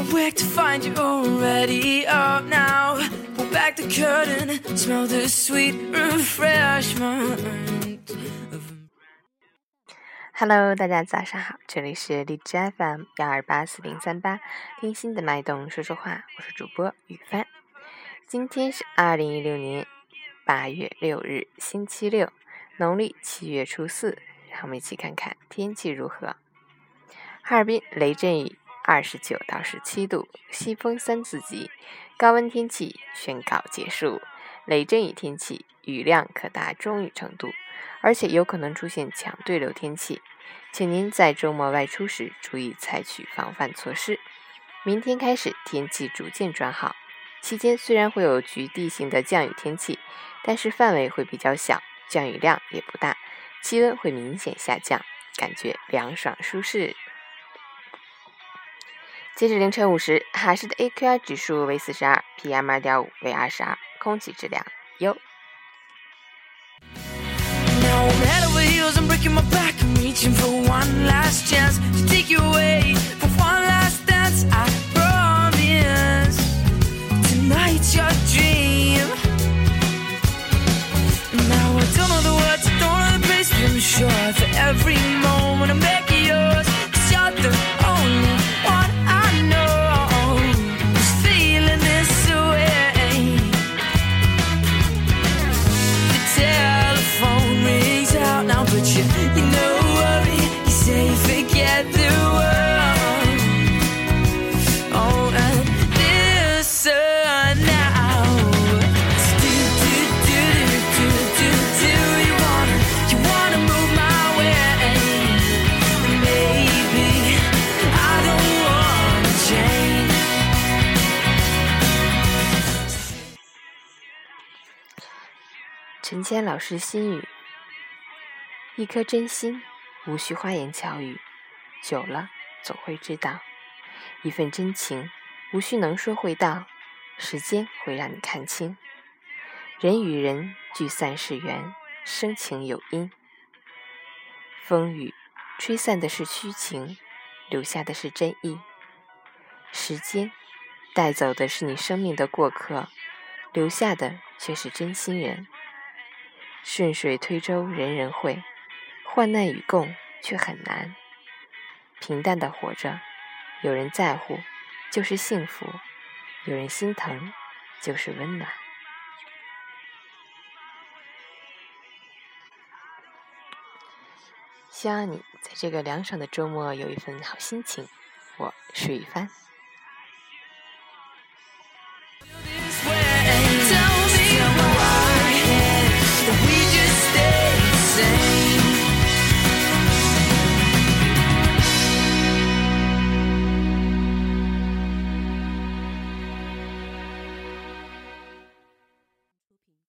Awake to find you already up now. Pull back the curtain, smell the sweet refreshment. Hello，大家早上好，这里是荔枝 FM 幺二八四零三八，听心的脉动说说话，我是主播雨帆。今天是二零一六年八月六日，星期六，农历七月初四。让我们一起看看天气如何。哈尔滨雷阵雨，二十九到十七度，西风三四级，高温天气宣告结束。雷阵雨天气，雨量可达中雨程度，而且有可能出现强对流天气，请您在周末外出时注意采取防范措施。明天开始天气逐渐转好，期间虽然会有局地性的降雨天气，但是范围会比较小，降雨量也不大，气温会明显下降，感觉凉爽舒适。截止凌晨五时，海市的 AQI 指数为四十二，PM 二点五为二十二，空气质量优。陈谦老师心语：一颗真心，无需花言巧语，久了总会知道；一份真情，无需能说会道，时间会让你看清。人与人聚散是缘，生情有因。风雨吹散的是虚情，留下的是真意。时间带走的是你生命的过客，留下的却是真心人。顺水推舟，人人会；患难与共却很难。平淡的活着有人在乎就是幸福有人心疼就是温暖。希望你在这个凉爽的周末有一份好心情。我是雨帆。